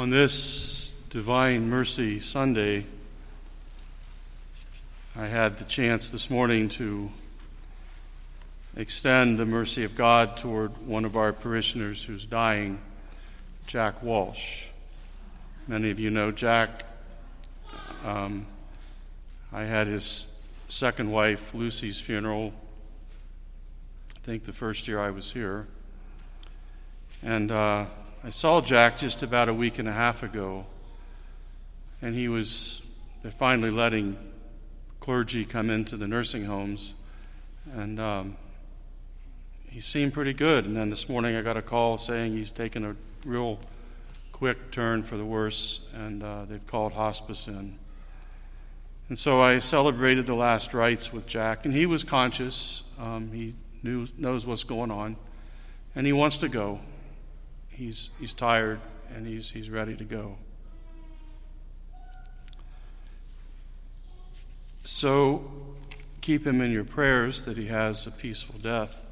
On this Divine Mercy Sunday, I had the chance this morning to extend the mercy of God toward one of our parishioners who's dying, Jack Walsh. Many of you know Jack. Um, I had his second wife, Lucy's funeral, I think the first year I was here. And uh, I saw Jack just about a week and a half ago, and he was, they're finally letting clergy come into the nursing homes, and um, he seemed pretty good. And then this morning I got a call saying he's taken a real quick turn for the worse, and uh, they've called hospice in. And so I celebrated the last rites with Jack, and he was conscious. Um, he knew, knows what's going on, and he wants to go. He's, he's tired, and he's, he's ready to go. So keep him in your prayers that he has a peaceful death.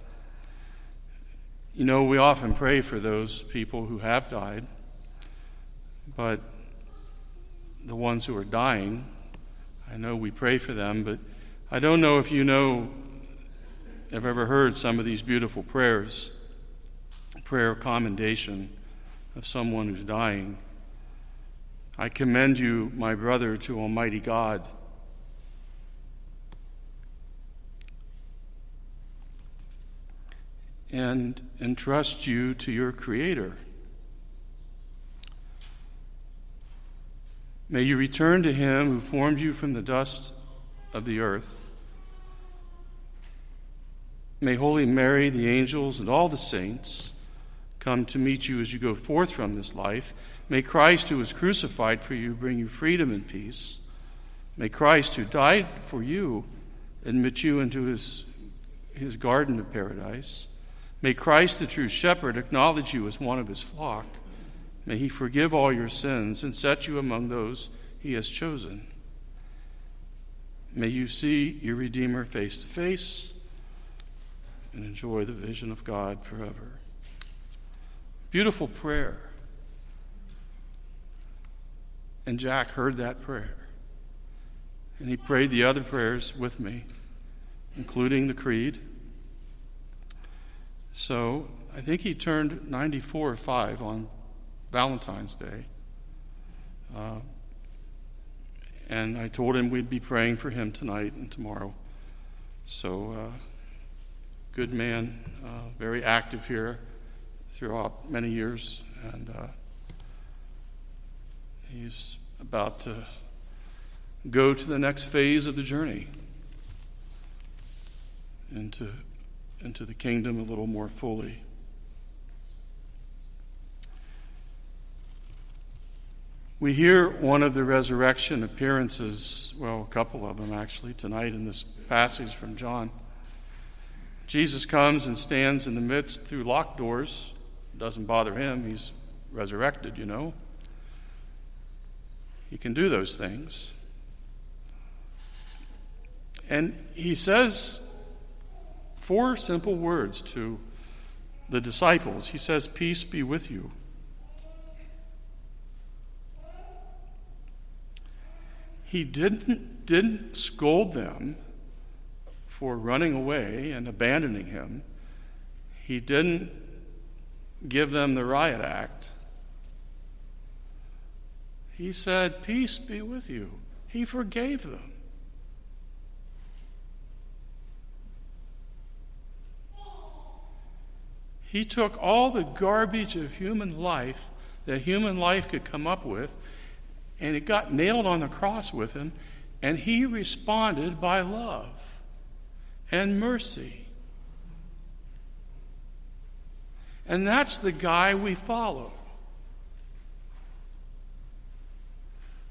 You know, we often pray for those people who have died, but the ones who are dying, I know we pray for them, but I don't know if you know, have ever heard some of these beautiful prayers prayer of commendation of someone who's dying. I commend you, my brother, to Almighty God and entrust you to your Creator. May you return to Him who formed you from the dust of the earth. May Holy Mary, the angels, and all the saints come to meet you as you go forth from this life. May Christ, who was crucified for you, bring you freedom and peace. May Christ, who died for you, admit you into his, his garden of paradise. May Christ, the true shepherd, acknowledge you as one of his flock. May he forgive all your sins and set you among those he has chosen. May you see your Redeemer face to face and enjoy the vision of God forever. Beautiful prayer. And Jack heard that prayer. And he prayed the other prayers with me, including the Creed. So I think he turned 94 or 5 on Valentine's Day. Uh, and I told him we'd be praying for him tonight and tomorrow. So, uh, good man, uh, very active here throughout many years, and uh, he's about to go to the next phase of the journey into into the kingdom a little more fully. We hear one of the resurrection appearances, well, a couple of them actually, tonight in this passage from John. Jesus comes and stands in the midst through locked doors. Doesn't bother him, he's resurrected, you know. He can do those things. And he says four simple words to the disciples. He says, Peace be with you. He didn't, didn't scold them for running away and abandoning him. He didn't give them the riot act. He said, Peace be with you. He forgave them. He took all the garbage of human life that human life could come up with, and it got nailed on the cross with him, and he responded by love and mercy. And that's the guy we follow.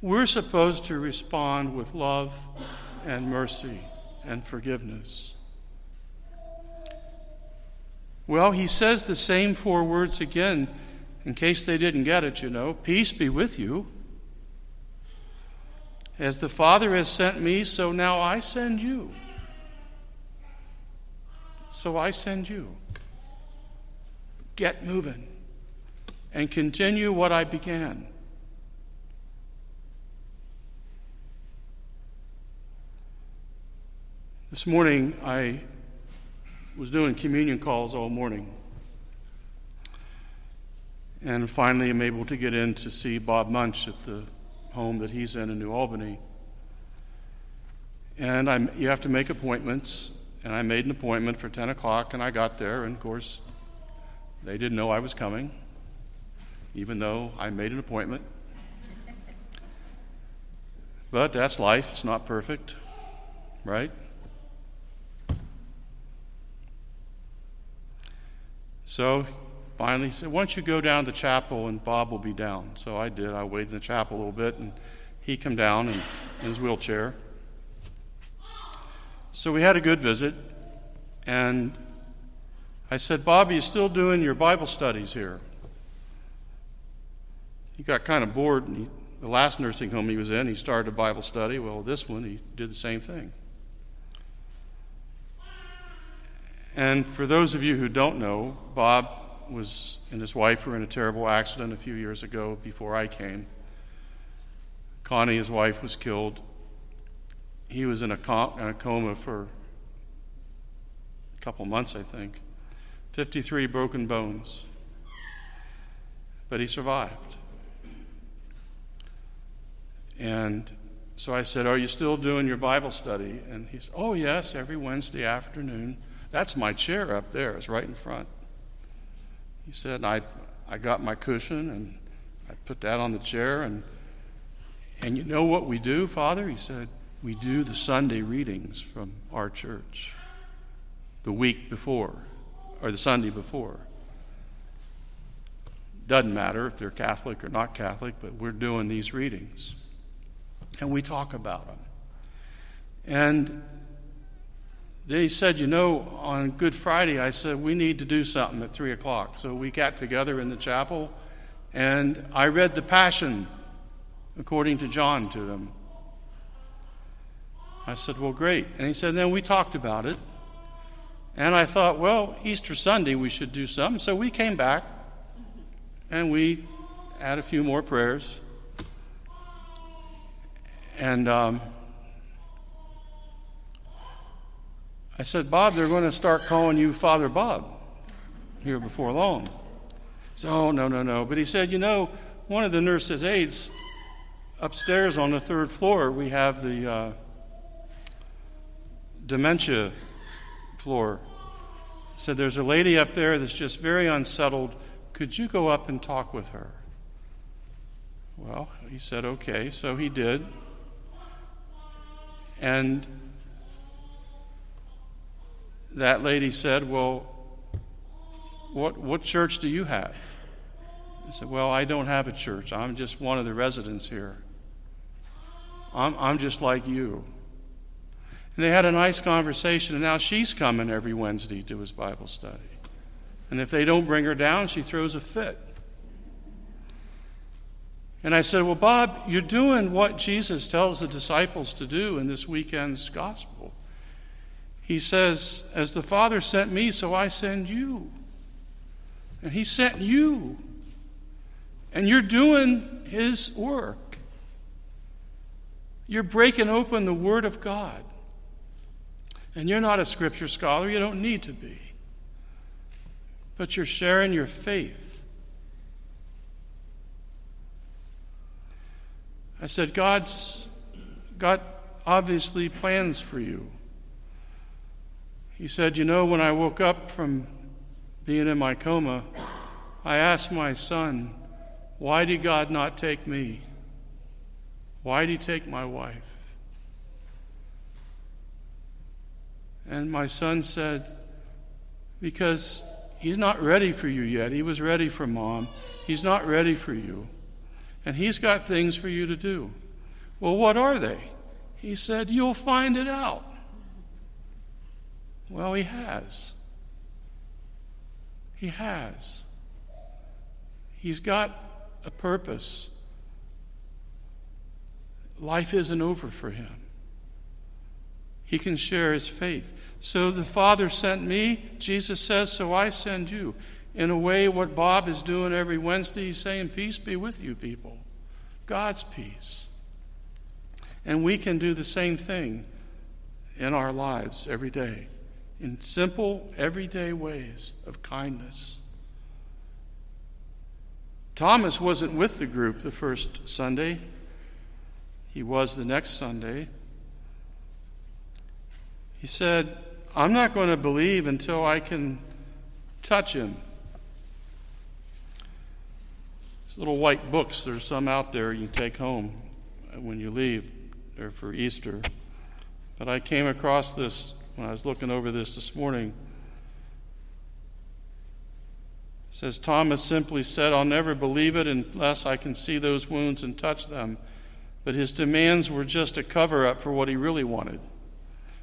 We're supposed to respond with love and mercy and forgiveness. Well, he says the same four words again, in case they didn't get it, you know. Peace be with you. As the Father has sent me, so now I send you. So I send you get moving and continue what I began. This morning, I was doing communion calls all morning. And finally, I'm able to get in to see Bob Munch at the home that he's in in New Albany. And I'm, you have to make appointments. And I made an appointment for 10 o'clock, and I got there. And of course, they didn't know I was coming, even though I made an appointment. But that's life, it's not perfect, right? So finally he said, Why don't you go down to the chapel and Bob will be down? So I did. I waited in the chapel a little bit and he came down in his wheelchair. So we had a good visit and I said, Bob, are you still doing your Bible studies here? He got kind of bored. And he, the last nursing home he was in, he started a Bible study. Well, this one, he did the same thing. And for those of you who don't know, Bob was and his wife were in a terrible accident a few years ago before I came. Connie, his wife, was killed. He was in a coma for a couple months, I think. 53 broken bones. But he survived. And so I said, Are you still doing your Bible study? And he said, Oh, yes, every Wednesday afternoon. That's my chair up there. It's right in front. He said, I, I got my cushion and I put that on the chair. And, and you know what we do, Father? He said, We do the Sunday readings from our church the week before or the Sunday before. Doesn't matter if they're Catholic or not Catholic, but we're doing these readings. And we talk about them. And they said, you know, on Good Friday, I said, we need to do something at 3 o'clock. So we got together in the chapel, and I read the Passion according to John to them. I said, well, great. And he said, then we talked about it. And I thought, well, Easter Sunday we should do something. So we came back and we had a few more prayers. And um, I said, Bob, they're going to start calling you Father Bob here before long. So, oh, no, no, no. But he said, you know, one of the nurse's aides upstairs on the third floor, we have the uh, dementia floor. Said, there's a lady up there that's just very unsettled. Could you go up and talk with her? Well, he said, okay. So he did. And that lady said, Well, what, what church do you have? I said, Well, I don't have a church. I'm just one of the residents here. I'm, I'm just like you. And they had a nice conversation, and now she's coming every Wednesday to his Bible study. And if they don't bring her down, she throws a fit. And I said, Well, Bob, you're doing what Jesus tells the disciples to do in this weekend's gospel. He says, As the Father sent me, so I send you. And He sent you. And you're doing His work. You're breaking open the Word of God. And you're not a scripture scholar, you don't need to be. But you're sharing your faith. I said, God's got obviously plans for you. He said, You know, when I woke up from being in my coma, I asked my son, Why did God not take me? Why did he take my wife? And my son said, Because he's not ready for you yet. He was ready for mom. He's not ready for you. And he's got things for you to do. Well, what are they? He said, You'll find it out. Well, he has. He has. He's got a purpose. Life isn't over for him. He can share his faith. So the Father sent me, Jesus says, so I send you. In a way, what Bob is doing every Wednesday, he's saying, Peace be with you, people. God's peace. And we can do the same thing in our lives every day, in simple, everyday ways of kindness. Thomas wasn't with the group the first Sunday, he was the next Sunday. He said, I'm not going to believe until I can touch him. These little white books, there's some out there you take home when you leave. They're for Easter. But I came across this when I was looking over this this morning. It says Thomas simply said, I'll never believe it unless I can see those wounds and touch them. But his demands were just a cover up for what he really wanted.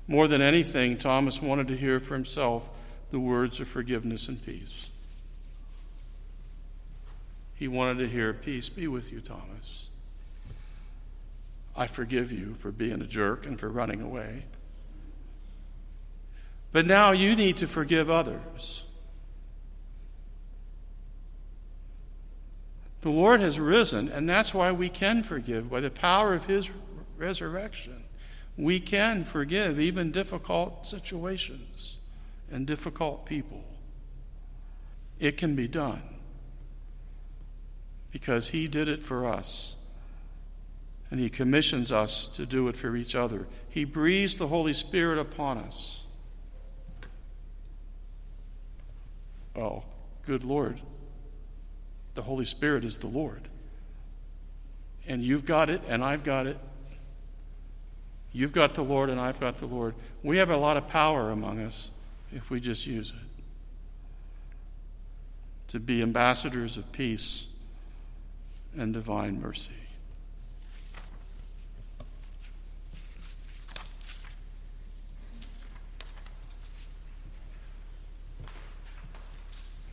More than anything, Thomas wanted to hear for himself the words of forgiveness and peace. He wanted to hear, Peace be with you, Thomas. I forgive you for being a jerk and for running away. But now you need to forgive others. The Lord has risen, and that's why we can forgive by the power of His resurrection. We can forgive even difficult situations and difficult people. It can be done because He did it for us and He commissions us to do it for each other. He breathes the Holy Spirit upon us. Oh, good Lord. The Holy Spirit is the Lord. And you've got it, and I've got it. You've got the Lord, and I've got the Lord. We have a lot of power among us if we just use it to be ambassadors of peace and divine mercy.